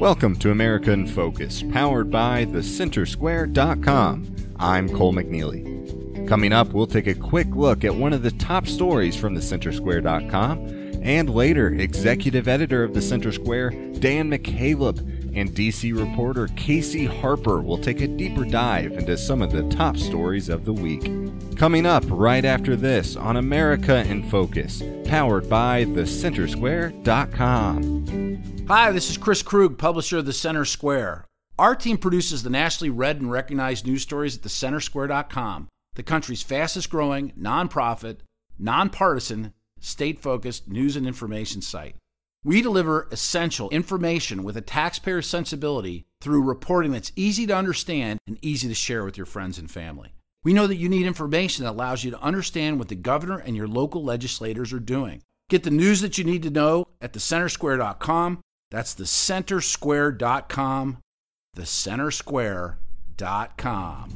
Welcome to America in Focus, powered by thecentersquare.com. I'm Cole McNeely. Coming up, we'll take a quick look at one of the top stories from thecentersquare.com, and later, executive editor of the Center Square, Dan McCaleb, and DC reporter Casey Harper will take a deeper dive into some of the top stories of the week. Coming up right after this on America in Focus, powered by thecentersquare.com. Hi, this is Chris Krug, publisher of The Center Square. Our team produces the nationally read and recognized news stories at thecentersquare.com, the country's fastest growing, nonprofit, nonpartisan, state focused news and information site. We deliver essential information with a taxpayer sensibility through reporting that's easy to understand and easy to share with your friends and family. We know that you need information that allows you to understand what the governor and your local legislators are doing. Get the news that you need to know at thecentersquare.com that's thecentersquare.com, thecentersquare.com.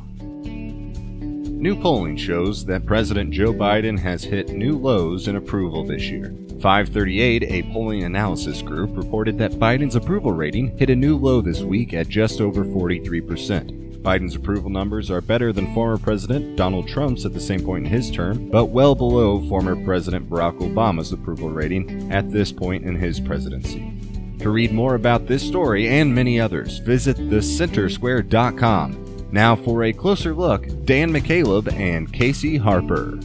New polling shows that President Joe Biden has hit new lows in approval this year. 538, a polling analysis group, reported that Biden's approval rating hit a new low this week at just over 43%. Biden's approval numbers are better than former President Donald Trump's at the same point in his term, but well below former President Barack Obama's approval rating at this point in his presidency. To read more about this story and many others, visit thecentersquare.com. Now for a closer look, Dan McCaleb and Casey Harper.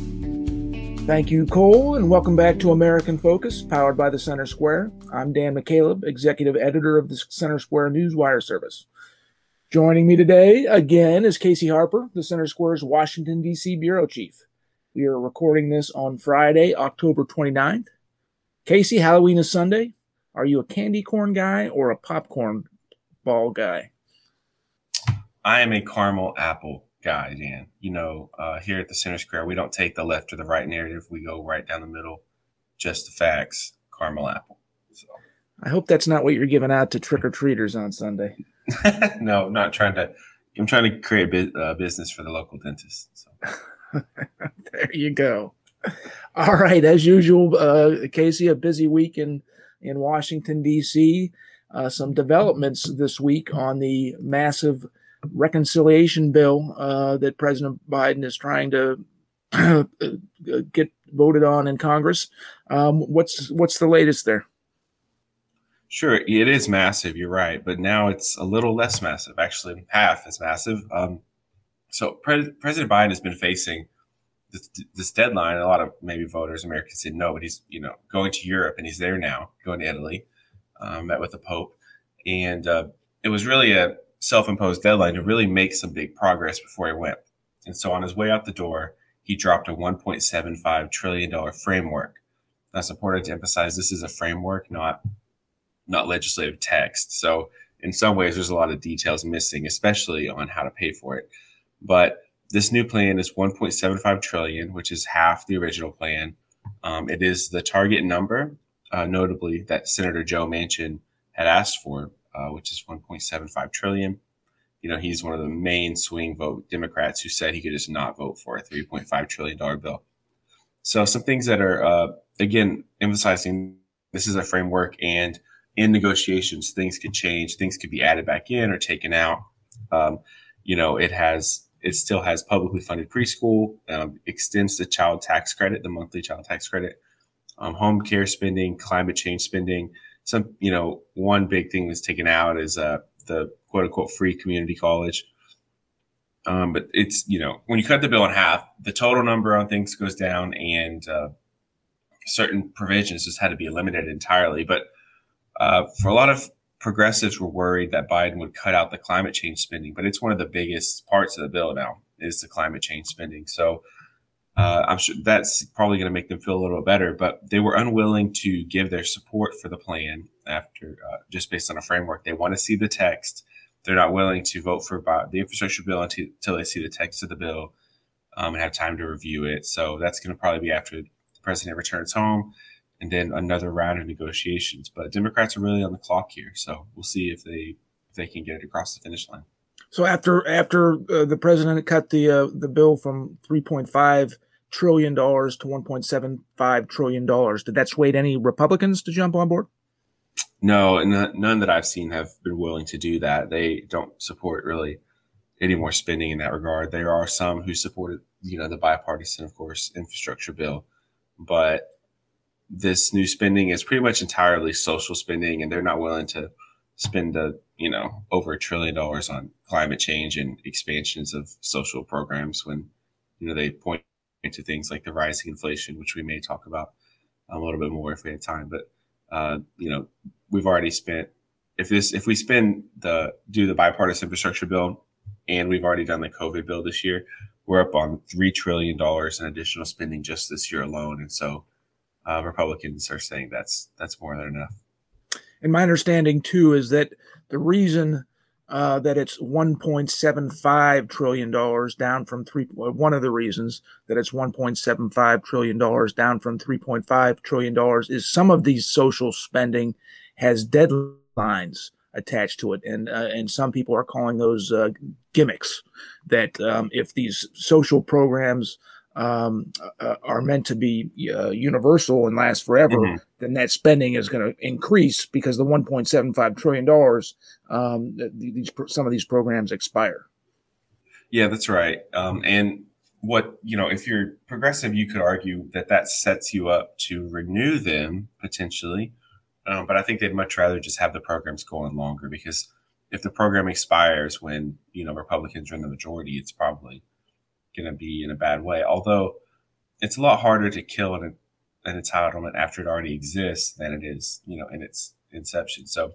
Thank you, Cole, and welcome back to American Focus, powered by the Center Square. I'm Dan McCaleb, executive editor of the Center Square Newswire service. Joining me today again is Casey Harper, the Center Square's Washington, D.C. bureau chief. We are recording this on Friday, October 29th. Casey, Halloween is Sunday. Are you a candy corn guy or a popcorn ball guy? I am a caramel apple guy, Dan. You know, uh, here at the Center Square, we don't take the left or the right narrative. We go right down the middle, just the facts. Caramel apple. So. I hope that's not what you're giving out to trick or treaters on Sunday. no, I'm not trying to. I'm trying to create a uh, business for the local dentist. So. there you go. All right, as usual, uh, Casey, a busy week in in Washington, D.C. Uh, some developments this week on the massive reconciliation bill uh, that President Biden is trying to get voted on in Congress. Um, what's what's the latest there? Sure, it is massive. You're right, but now it's a little less massive. Actually, half as massive. Um, so Pre- President Biden has been facing this, this deadline. A lot of maybe voters, Americans said no, but he's you know going to Europe and he's there now, going to Italy, um, met with the Pope, and uh, it was really a self-imposed deadline to really make some big progress before he went. And so on his way out the door, he dropped a 1.75 trillion dollar framework. That's important to emphasize. This is a framework, not not legislative text. So in some ways, there's a lot of details missing, especially on how to pay for it. But this new plan is 1.75 trillion, which is half the original plan. Um, it is the target number, uh, notably that Senator Joe Manchin had asked for, uh, which is 1.75 trillion. You know, he's one of the main swing vote Democrats who said he could just not vote for a 3.5 trillion dollar bill. So some things that are uh, again emphasizing this is a framework, and in negotiations, things could change, things could be added back in or taken out. Um, you know, it has it still has publicly funded preschool, um, extends the child tax credit, the monthly child tax credit, um, home care spending, climate change spending. Some, you know, one big thing that's taken out is uh, the quote unquote free community college. Um, but it's, you know, when you cut the bill in half, the total number on things goes down and uh, certain provisions just had to be eliminated entirely. But uh, for a lot of progressives were worried that Biden would cut out the climate change spending, but it's one of the biggest parts of the bill now is the climate change spending. So uh, I'm sure that's probably going to make them feel a little better. But they were unwilling to give their support for the plan after uh, just based on a framework. They want to see the text. They're not willing to vote for the infrastructure bill until, until they see the text of the bill um, and have time to review it. So that's going to probably be after the president returns home and then another round of negotiations. But Democrats are really on the clock here, so we'll see if they if they can get it across the finish line. So after after uh, the president cut the uh, the bill from three point five trillion dollars to one point seven five trillion dollars, did that sway any Republicans to jump on board? No, and none that I've seen have been willing to do that. They don't support really any more spending in that regard. There are some who supported, you know, the bipartisan, of course, infrastructure bill, but this new spending is pretty much entirely social spending, and they're not willing to spend a you know over a trillion dollars on climate change and expansions of social programs when you know they point to things like the rising inflation, which we may talk about a little bit more if we have time. But uh, you know, we've already spent if this if we spend the do the bipartisan infrastructure bill and we've already done the COVID bill this year, we're up on three trillion dollars in additional spending just this year alone. And so uh, Republicans are saying that's that's more than enough. And my understanding too is that the reason uh, that it's 1.75 trillion dollars down from three. One of the reasons that it's 1.75 trillion dollars down from 3.5 trillion dollars is some of these social spending has deadlines attached to it, and uh, and some people are calling those uh, gimmicks. That um, if these social programs um, uh, are meant to be uh, universal and last forever, mm-hmm. then that spending is going to increase because the 1.75 trillion dollars, um, these some of these programs expire. Yeah, that's right. Um, and what you know, if you're progressive, you could argue that that sets you up to renew them potentially. Um, but I think they'd much rather just have the programs going longer because if the program expires when you know Republicans are in the majority, it's probably going to be in a bad way. Although it's a lot harder to kill an, an entitlement after it already exists than it is, you know, in its inception. So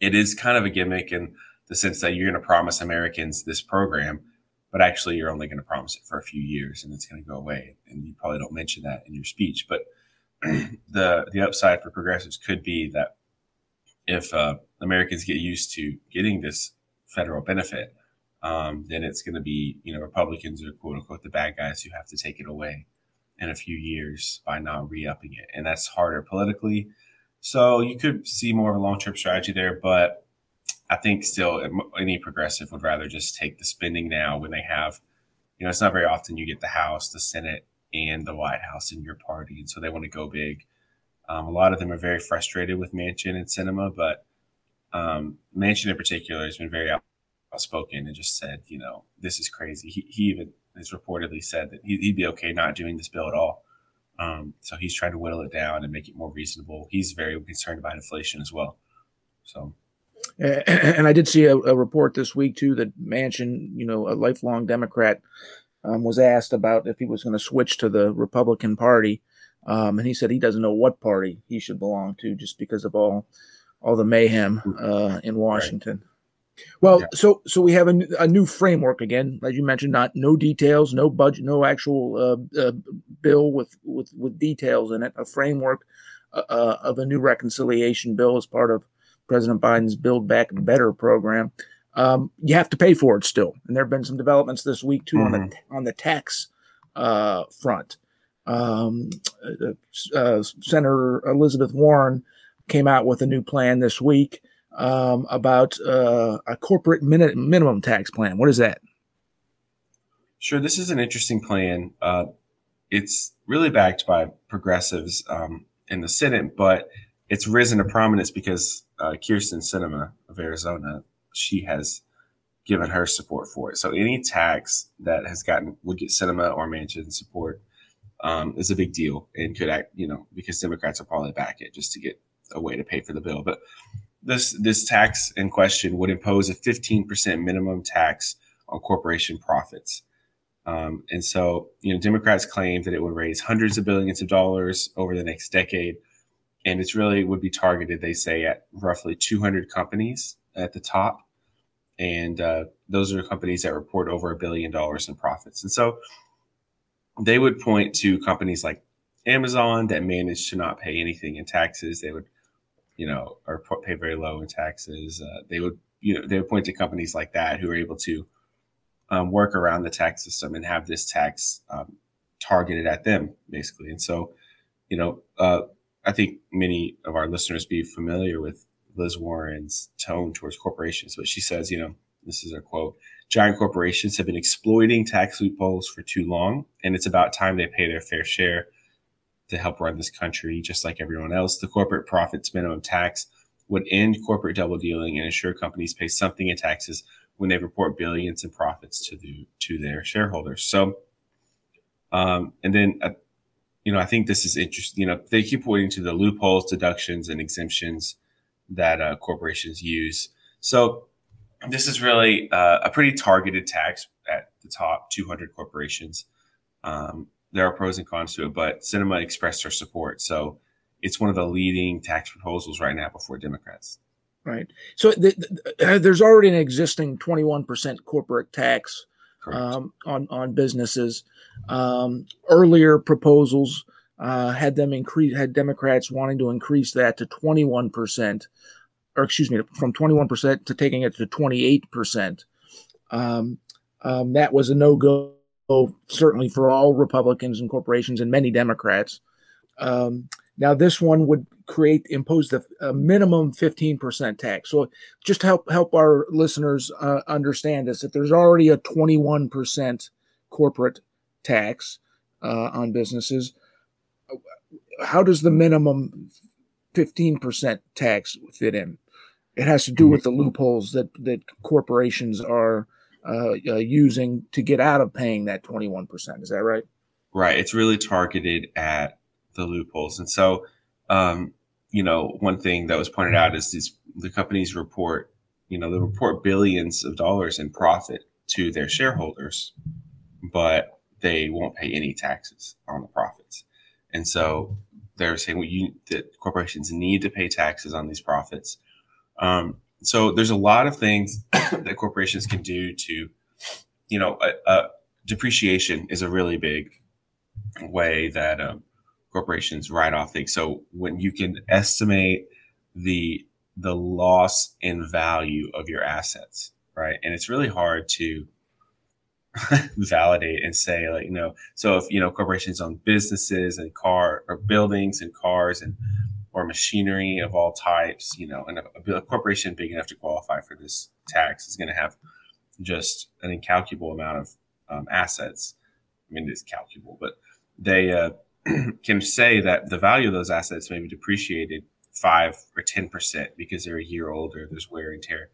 it is kind of a gimmick in the sense that you're going to promise Americans this program, but actually you're only going to promise it for a few years and it's going to go away. And you probably don't mention that in your speech, but the the upside for progressives could be that if uh, Americans get used to getting this federal benefit, um, then it's going to be, you know, Republicans are quote unquote the bad guys who have to take it away in a few years by not re upping it. And that's harder politically. So you could see more of a long term strategy there. But I think still any progressive would rather just take the spending now when they have, you know, it's not very often you get the House, the Senate, and the White House in your party. And so they want to go big. Um, a lot of them are very frustrated with Manchin and Sinema, but um, Manchin in particular has been very outspoken and just said, you know, this is crazy. He, he even has reportedly said that he'd be okay not doing this bill at all. Um, so he's trying to whittle it down and make it more reasonable. He's very concerned about inflation as well. So, and I did see a, a report this week too that Manchin, you know, a lifelong Democrat, um, was asked about if he was going to switch to the Republican Party, um, and he said he doesn't know what party he should belong to just because of all all the mayhem uh, in Washington. Right. Well, yeah. so so we have a, a new framework again, as you mentioned. Not no details, no budget, no actual uh, uh, bill with with with details in it. A framework uh, uh, of a new reconciliation bill as part of President Biden's Build Back Better program. Um, you have to pay for it still, and there have been some developments this week too mm-hmm. on the on the tax uh, front. Um, uh, Senator Elizabeth Warren came out with a new plan this week um, about uh, a corporate min- minimum tax plan. What is that? Sure, this is an interesting plan. Uh, it's really backed by progressives um, in the Senate, but it's risen to prominence because uh, Kyrsten Sinema of Arizona, she has given her support for it. So any tax that has gotten would get Sinema or Manchin support um, is a big deal and could act, you know, because Democrats will probably back it just to get a way to pay for the bill. But this this tax in question would impose a 15% minimum tax on corporation profits. Um, and so, you know, Democrats claim that it would raise hundreds of billions of dollars over the next decade. And it's really would be targeted, they say, at roughly 200 companies at the top. And uh, those are companies that report over a billion dollars in profits. And so they would point to companies like Amazon that manage to not pay anything in taxes. They would you know, or pay very low in taxes. Uh, they would, you know, they would point to companies like that who are able to um, work around the tax system and have this tax um, targeted at them, basically. And so, you know, uh, I think many of our listeners be familiar with Liz Warren's tone towards corporations, but she says, you know, this is a quote: "Giant corporations have been exploiting tax loopholes for too long, and it's about time they pay their fair share." To help run this country just like everyone else. The corporate profits minimum tax would end corporate double dealing and ensure companies pay something in taxes when they report billions in profits to the to their shareholders. So, um, and then uh, you know, I think this is interesting. You know, they keep pointing to the loopholes, deductions, and exemptions that uh, corporations use. So, this is really uh, a pretty targeted tax at the top 200 corporations. Um, there are pros and cons to it, but Sinema expressed their support. So, it's one of the leading tax proposals right now before Democrats. Right. So, the, the, uh, there's already an existing 21% corporate tax um, on on businesses. Um, earlier proposals uh, had them increase had Democrats wanting to increase that to 21 percent, or excuse me, from 21 percent to taking it to 28 percent. Um, um, that was a no go certainly for all Republicans and corporations and many Democrats. Um, now this one would create impose the a minimum 15% tax. So just help help our listeners uh, understand this that there's already a 21% corporate tax uh, on businesses. How does the minimum 15% tax fit in? It has to do with the loopholes that that corporations are uh, uh using to get out of paying that 21%. Is that right? Right. It's really targeted at the loopholes. And so, um, you know, one thing that was pointed out is these the companies report, you know, they report billions of dollars in profit to their shareholders, but they won't pay any taxes on the profits. And so they're saying well, you, that corporations need to pay taxes on these profits. Um, so there's a lot of things that corporations can do to, you know, depreciation is a really big way that um, corporations write off things. So when you can estimate the the loss in value of your assets, right? And it's really hard to validate and say like, you know, so if you know corporations own businesses and car or buildings and cars and or machinery of all types, you know, and a, a corporation big enough to qualify for this tax is going to have just an incalculable amount of um, assets. I mean, it's calculable, but they uh, can say that the value of those assets may be depreciated five or ten percent because they're a year older. There's wear and tear.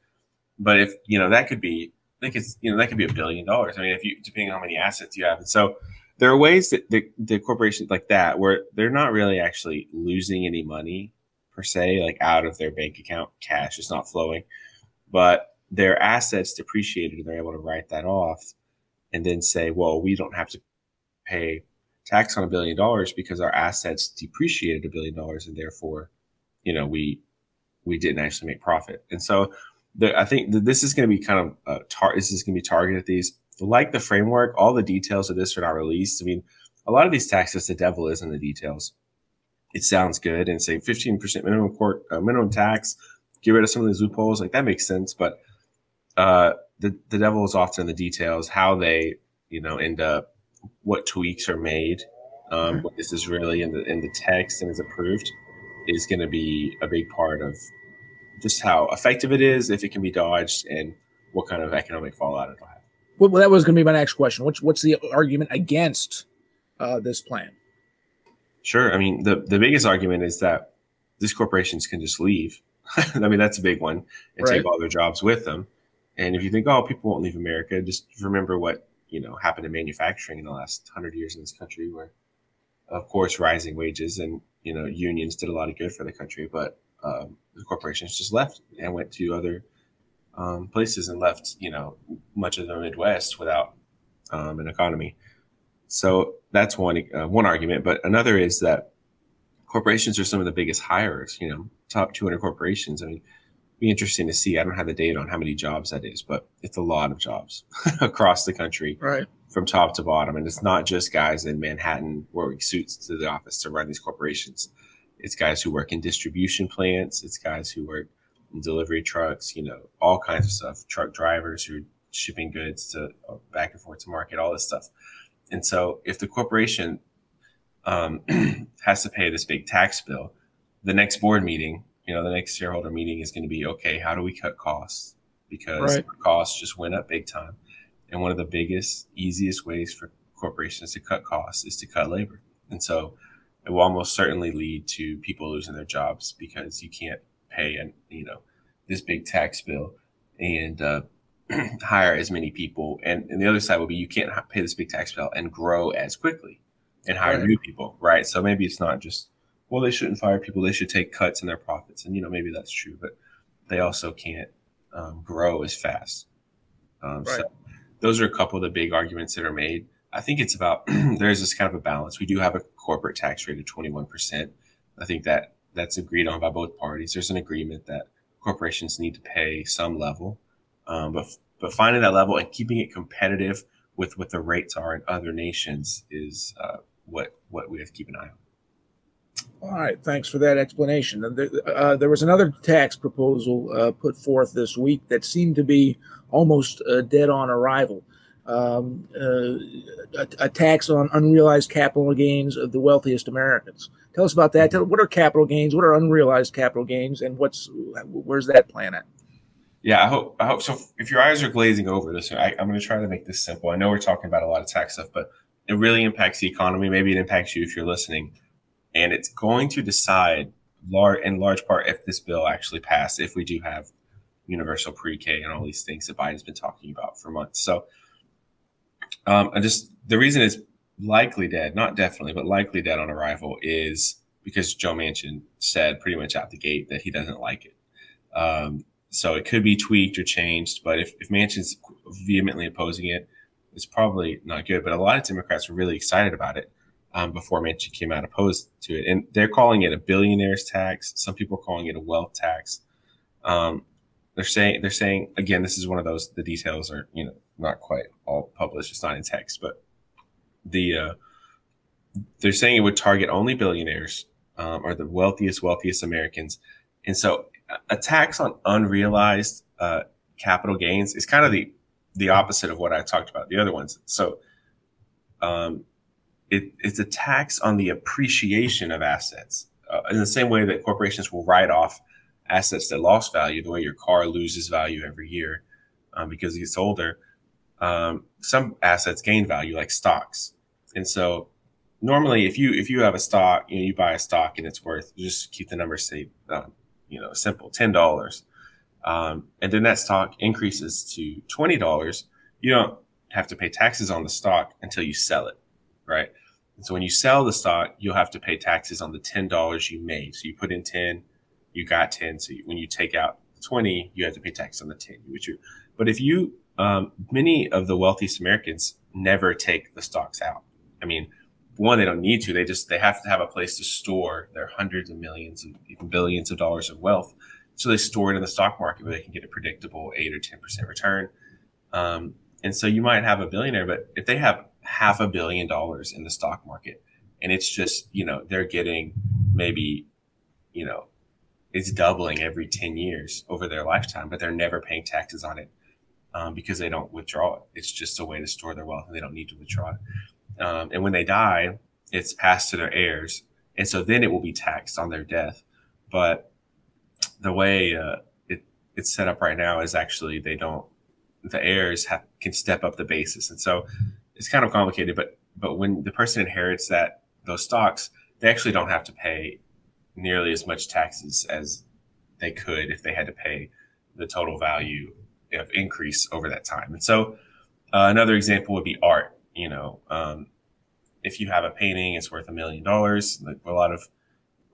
But if you know that could be, I think it's you know that could be a billion dollars. I mean, if you depending on how many assets you have, and so there are ways that the, the corporations like that where they're not really actually losing any money per se, like out of their bank account, cash is not flowing, but their assets depreciated and they're able to write that off and then say, well, we don't have to pay tax on a billion dollars because our assets depreciated a billion dollars and therefore, you know, we we didn't actually make profit. And so the, I think this is going to be kind of uh, tar- this is going to be targeted at these. Like the framework, all the details of this are not released. I mean, a lot of these taxes, the devil is in the details. It sounds good and say 15% minimum court uh, minimum tax, get rid of some of these loopholes. Like that makes sense, but uh, the the devil is often in the details. How they you know end up what tweaks are made, um, what this is really in the in the text and is approved, is going to be a big part of just how effective it is, if it can be dodged, and what kind of economic fallout it'll have. Well, that was going to be my next question. What's what's the argument against uh, this plan? Sure. I mean, the the biggest argument is that these corporations can just leave. I mean, that's a big one, and right. take all their jobs with them. And if you think, oh, people won't leave America, just remember what you know happened in manufacturing in the last hundred years in this country, where of course rising wages and you know unions did a lot of good for the country, but um, the corporations just left and went to other um, places and left you know much of the Midwest without um, an economy. So that's one uh, one argument, but another is that corporations are some of the biggest hirers. You know, top 200 corporations. I mean, be interesting to see. I don't have the data on how many jobs that is, but it's a lot of jobs across the country, right, from top to bottom. And it's not just guys in Manhattan wearing suits to the office to run these corporations. It's guys who work in distribution plants. It's guys who work delivery trucks. You know, all kinds of stuff. Truck drivers who are shipping goods to uh, back and forth to market. All this stuff. And so, if the corporation um, has to pay this big tax bill, the next board meeting you know, the next shareholder meeting is going to be okay, how do we cut costs? Because right. costs just went up big time. And one of the biggest, easiest ways for corporations to cut costs is to cut labor. And so it will almost certainly lead to people losing their jobs because you can't pay and you know this big tax bill and uh, hire as many people. And, and the other side would be you can't pay this big tax bill and grow as quickly and hire right. new people, right? So maybe it's not just well they shouldn't fire people; they should take cuts in their profits, and you know maybe that's true, but they also can't um, grow as fast. Um, right. So those are a couple of the big arguments that are made. I think it's about there's this kind of a balance. We do have a corporate tax rate of 21%. I think that that's agreed on by both parties. There's an agreement that corporations need to pay some level, um, but but finding that level and keeping it competitive with what the rates are in other nations is uh, what what we have to keep an eye on. All right, thanks for that explanation. There, uh, there was another tax proposal uh, put forth this week that seemed to be almost uh, dead on arrival. Um, uh, a, a, tax on unrealized capital gains of the wealthiest Americans. Tell us about that. Tell, what are capital gains? What are unrealized capital gains? And what's where's that plan at? Yeah, I hope I hope so. If your eyes are glazing over this, I, I'm going to try to make this simple. I know we're talking about a lot of tax stuff, but it really impacts the economy. Maybe it impacts you if you're listening and it's going to decide large in large part if this bill actually passed if we do have universal pre-k and all these things that biden's been talking about for months so um, I just the reason it's likely dead not definitely but likely dead on arrival is because joe manchin said pretty much out the gate that he doesn't like it um, so it could be tweaked or changed but if, if manchin's vehemently opposing it it's probably not good but a lot of democrats were really excited about it um, before Manchin came out opposed to it. And they're calling it a billionaire's tax. Some people are calling it a wealth tax. Um, they're saying they're saying again, this is one of those. The details are you know not quite all published. It's not in text, but the uh, they're saying it would target only billionaires um, or the wealthiest wealthiest Americans. And so a tax on unrealized uh, capital gains is kind of the the opposite of what I talked about the other ones. So um, it, it's a tax on the appreciation of assets uh, in the same way that corporations will write off assets that lost value, the way your car loses value every year um, because it gets older. Um, some assets gain value, like stocks, and so normally, if you if you have a stock, you know, you buy a stock and it's worth just keep the numbers say, um, you know, simple ten dollars, um, and then that stock increases to twenty dollars. You don't have to pay taxes on the stock until you sell it right? And so when you sell the stock, you'll have to pay taxes on the ten dollars you made. So you put in ten, you got ten. So you, when you take out twenty, you have to pay tax on the ten. Which you, but if you, um, many of the wealthiest Americans never take the stocks out. I mean, one, they don't need to. They just they have to have a place to store their hundreds of millions and even billions of dollars of wealth. So they store it in the stock market where they can get a predictable eight or ten percent return. Um, and so you might have a billionaire, but if they have half a billion dollars in the stock market. And it's just, you know, they're getting maybe, you know, it's doubling every 10 years over their lifetime, but they're never paying taxes on it um, because they don't withdraw it. It's just a way to store their wealth and they don't need to withdraw it. Um, and when they die, it's passed to their heirs. And so then it will be taxed on their death. But the way uh, it, it's set up right now is actually they don't, the heirs have, can step up the basis. And so it's kind of complicated, but but when the person inherits that those stocks, they actually don't have to pay nearly as much taxes as they could if they had to pay the total value of increase over that time. And so uh, another example would be art. You know, um, if you have a painting, it's worth a million dollars. Like a lot of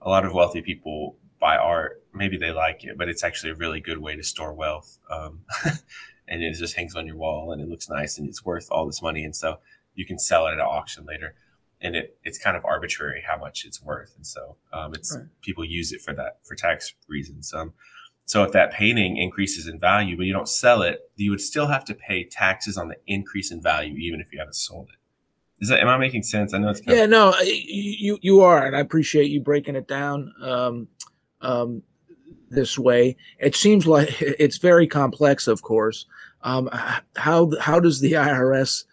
a lot of wealthy people buy art. Maybe they like it, but it's actually a really good way to store wealth. Um, and it just hangs on your wall and it looks nice and it's worth all this money. And so you can sell it at an auction later. And it, it's kind of arbitrary how much it's worth. And so um, it's right. people use it for that, for tax reasons. Um, so if that painting increases in value, but you don't sell it, you would still have to pay taxes on the increase in value, even if you haven't sold it. Is that, am I making sense? I know it's yeah, of- no, you, you are. And I appreciate you breaking it down. Um, um, this way. It seems like it's very complex, of course. Um, how how does the IRS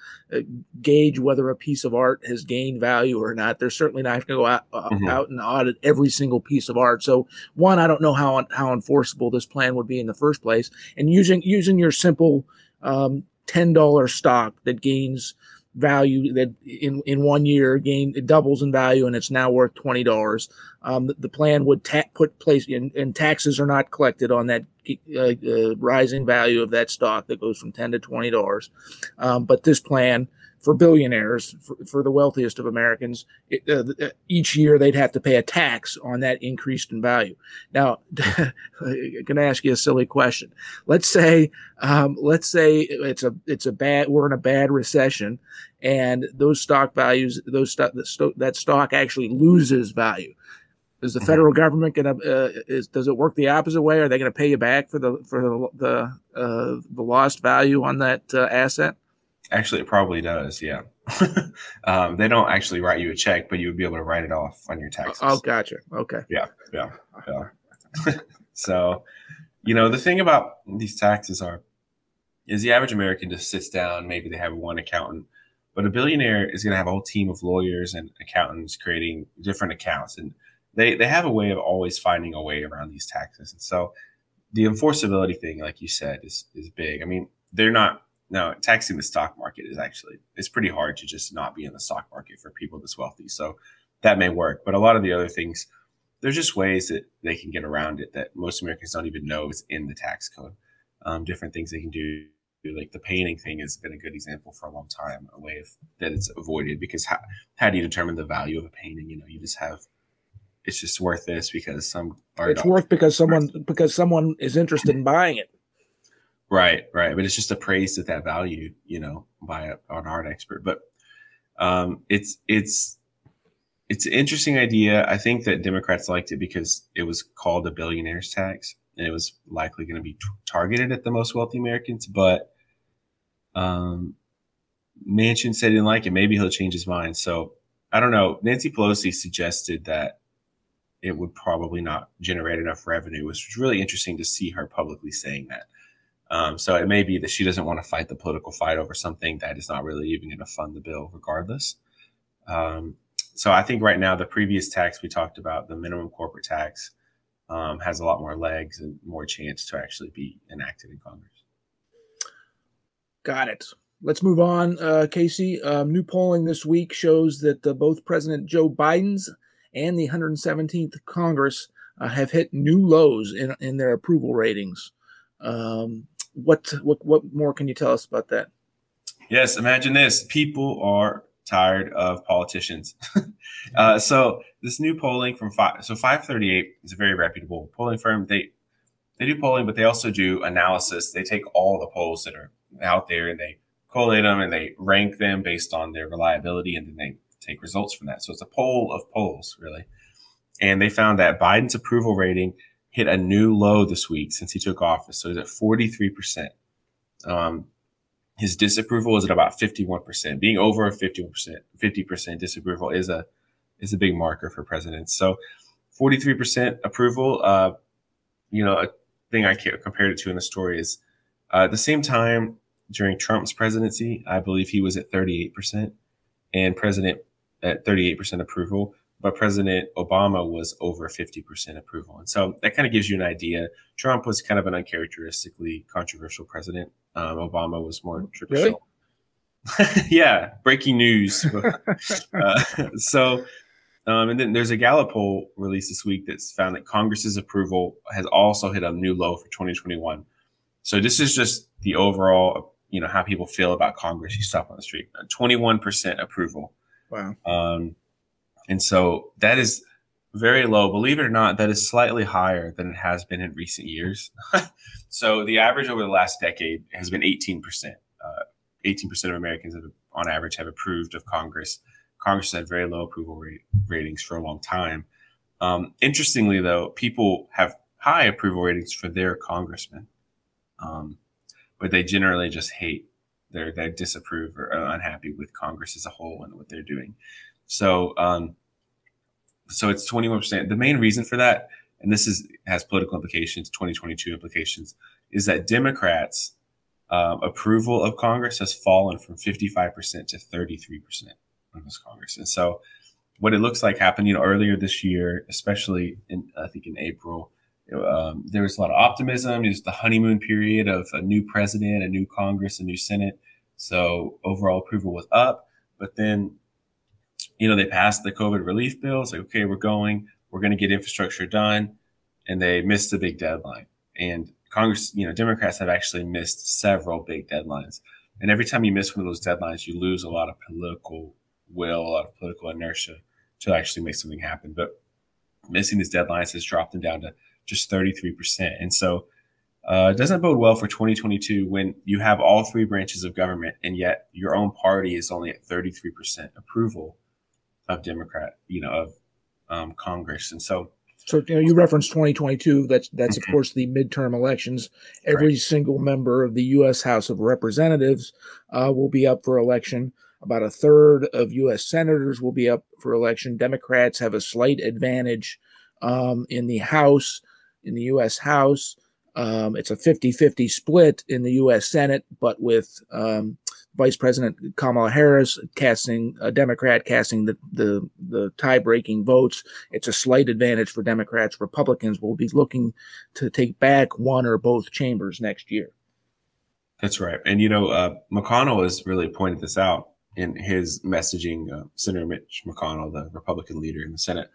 gauge whether a piece of art has gained value or not? They're certainly not going to go out, uh, mm-hmm. out and audit every single piece of art. So, one, I don't know how how enforceable this plan would be in the first place. And using using your simple um, ten dollar stock that gains value that in in one year gain it doubles in value and it's now worth twenty dollars. Um, the, the, plan would ta- put place in, and taxes are not collected on that uh, uh, rising value of that stock that goes from ten to twenty dollars. Um, but this plan for billionaires, for, for the wealthiest of Americans, it, uh, uh each year they'd have to pay a tax on that increased in value. Now, I'm going to ask you a silly question. Let's say, um, let's say it's a it's a bad we're in a bad recession, and those stock values, those stock that stock actually loses value. Is the mm-hmm. federal government going to uh, is does it work the opposite way? Are they going to pay you back for the for the the, uh, the lost value on that uh, asset? Actually, it probably does. Yeah. um, they don't actually write you a check, but you would be able to write it off on your taxes. Oh, gotcha. Okay. Yeah. Yeah. Yeah. so, you know, the thing about these taxes are, is the average American just sits down. Maybe they have one accountant, but a billionaire is going to have a whole team of lawyers and accountants creating different accounts, and they they have a way of always finding a way around these taxes. And so, the enforceability thing, like you said, is is big. I mean, they're not now, taxing the stock market is actually it's pretty hard to just not be in the stock market for people this wealthy. So that may work, but a lot of the other things, there's just ways that they can get around it that most Americans don't even know is in the tax code. Um, different things they can do, like the painting thing has been a good example for a long time, a way of that it's avoided because how, how do you determine the value of a painting? You know, you just have it's just worth this because some it's worth because someone because someone is interested in buying it. Right, right. But it's just appraised at that value, you know, by a, an art expert. But um, it's it's it's an interesting idea. I think that Democrats liked it because it was called a billionaire's tax, and it was likely going to be t- targeted at the most wealthy Americans. But um, Manchin said he didn't like it. Maybe he'll change his mind. So I don't know. Nancy Pelosi suggested that it would probably not generate enough revenue, which was really interesting to see her publicly saying that. Um, so it may be that she doesn't want to fight the political fight over something that is not really even going to fund the bill, regardless. Um, so I think right now the previous tax we talked about, the minimum corporate tax, um, has a lot more legs and more chance to actually be enacted in Congress. Got it. Let's move on, uh, Casey. Um, new polling this week shows that uh, both President Joe Biden's and the 117th Congress uh, have hit new lows in, in their approval ratings. Um, what what what more can you tell us about that? Yes, imagine this: people are tired of politicians. uh, so this new polling from five, so 538 is a very reputable polling firm. They they do polling, but they also do analysis. They take all the polls that are out there and they collate them and they rank them based on their reliability, and then they take results from that. So it's a poll of polls, really. And they found that Biden's approval rating hit a new low this week since he took office. So he's at 43%. Um, his disapproval is at about 51%. Being over 51%, 50% disapproval is a is a big marker for presidents. So 43% approval, uh, you know, a thing I compared it to in the story is uh, at the same time during Trump's presidency, I believe he was at 38% and president at 38% approval but President Obama was over 50% approval. And so that kind of gives you an idea. Trump was kind of an uncharacteristically controversial president. Um, Obama was more traditional. Really? yeah, breaking news. uh, so, um, and then there's a Gallup poll released this week that's found that Congress's approval has also hit a new low for 2021. So this is just the overall, you know, how people feel about Congress. You stop on the street, 21% approval. Wow. Um, and so that is very low. Believe it or not, that is slightly higher than it has been in recent years. so the average over the last decade has been 18%. Uh, 18% of Americans have, on average have approved of Congress. Congress has had very low approval rate, ratings for a long time. Um, interestingly, though, people have high approval ratings for their congressmen, um, but they generally just hate. They're they disapprove or are unhappy with Congress as a whole and what they're doing. So, um, so it's 21%. The main reason for that, and this is has political implications, 2022 implications, is that Democrats' uh, approval of Congress has fallen from 55% to 33% of this Congress. And so, what it looks like happened, you know, earlier this year, especially in I think in April, um, there was a lot of optimism. It was the honeymoon period of a new president, a new Congress, a new Senate. So overall approval was up, but then, you know, they passed the COVID relief bill. It's like, okay, we're going, we're going to get infrastructure done. And they missed the big deadline. And Congress, you know, Democrats have actually missed several big deadlines. And every time you miss one of those deadlines, you lose a lot of political will, a lot of political inertia to actually make something happen. But missing these deadlines has dropped them down to just 33%. And so uh, it doesn't bode well for 2022 when you have all three branches of government and yet your own party is only at 33% approval of Democrat, you know, of um, Congress. And so, so you know, you referenced 2022. That's that's of mm-hmm. course the midterm elections. Every right. single member of the U.S. House of Representatives uh, will be up for election. About a third of U.S. senators will be up for election. Democrats have a slight advantage um, in the House, in the U.S. House. Um, it's a 50 50 split in the U.S. Senate, but with um, Vice President Kamala Harris casting a Democrat casting the, the, the tie breaking votes. It's a slight advantage for Democrats. Republicans will be looking to take back one or both chambers next year. That's right. And, you know, uh, McConnell has really pointed this out in his messaging. Uh, Senator Mitch McConnell, the Republican leader in the Senate,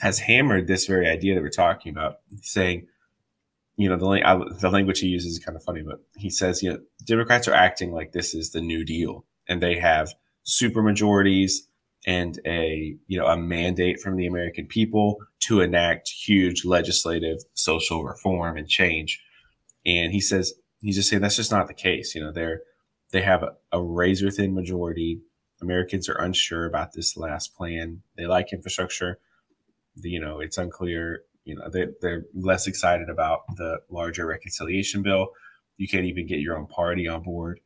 has hammered this very idea that we're talking about, saying, you know, the, the language he uses is kind of funny, but he says, you know, Democrats are acting like this is the New Deal, and they have super majorities and a you know a mandate from the American people to enact huge legislative social reform and change. And he says he's just saying that's just not the case. You know, they're they have a, a razor thin majority. Americans are unsure about this last plan. They like infrastructure. The, you know, it's unclear you know they, they're less excited about the larger reconciliation bill. You can't even get your own party on board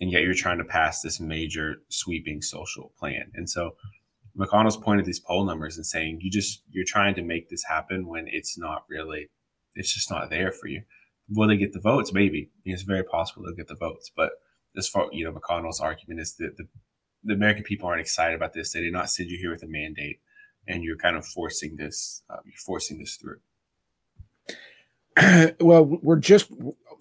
and yet you're trying to pass this major sweeping social plan. And so mcconnell's pointed these poll numbers and saying you just you're trying to make this happen when it's not really it's just not there for you. Will they get the votes? Maybe. It's very possible they'll get the votes but as far you know mcconnell's argument is that the, the american people aren't excited about this. They did not send you here with a mandate and you're kind of forcing this uh, you're forcing this through? Well we're just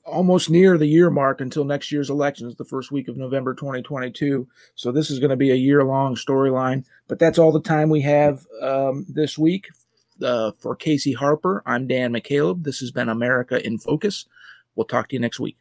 almost near the year mark until next year's elections the first week of november 2022 so this is going to be a year long storyline but that's all the time we have um, this week. Uh, for casey harper i'm dan mccaleb. This has been america in focus. We'll talk to you next week